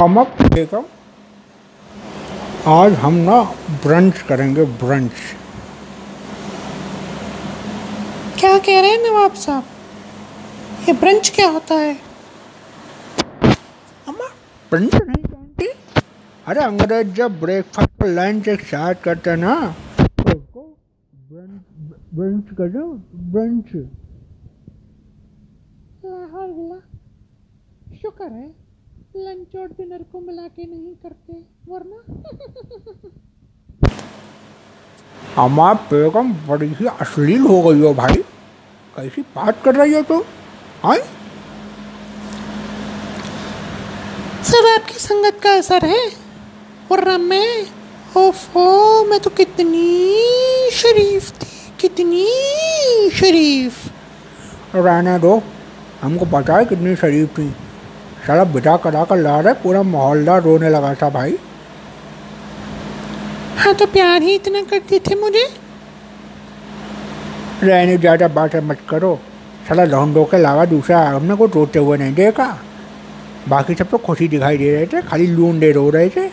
हम अब बेगम आज हम ना ब्रंच करेंगे ब्रंच क्या कह रहे हैं नवाब साहब? ये ब्रंच क्या होता है? अम्मा ब्रंच नहीं जानती अरे अंग्रेज़ जब ब्रेकफास्ट और लंच एक साथ करते हैं ना तो उसको ब्रंच ब्रंच कर ब्रंच शुक्र है। लंच और डिनर को मिला के नहीं करते वरना। अम्मा बेगम बड़ी ही अश्लील हो गई हो भाई। कैसी बात कर रही हो तुम हाँ सब आपकी संगत का असर है? वरना मैं ओफो मैं तो कितनी शरीफ थी कितनी शरीफ। रहने दो हमको पता है कितनी शरीफ थी। सारा बिठा करा कर ला रहे पूरा मोहल्ला रोने लगा था भाई। हाँ तो प्यार ही इतना करते थे मुझे। रहने ज़्यादा बातें मत करो। सारा लौंडों के अलावा दूसरा हमने को रोते हुए नहीं देखा। बाकी सब तो खुशी दिखाई दे रहे थे खाली लून दे रो रहे थे।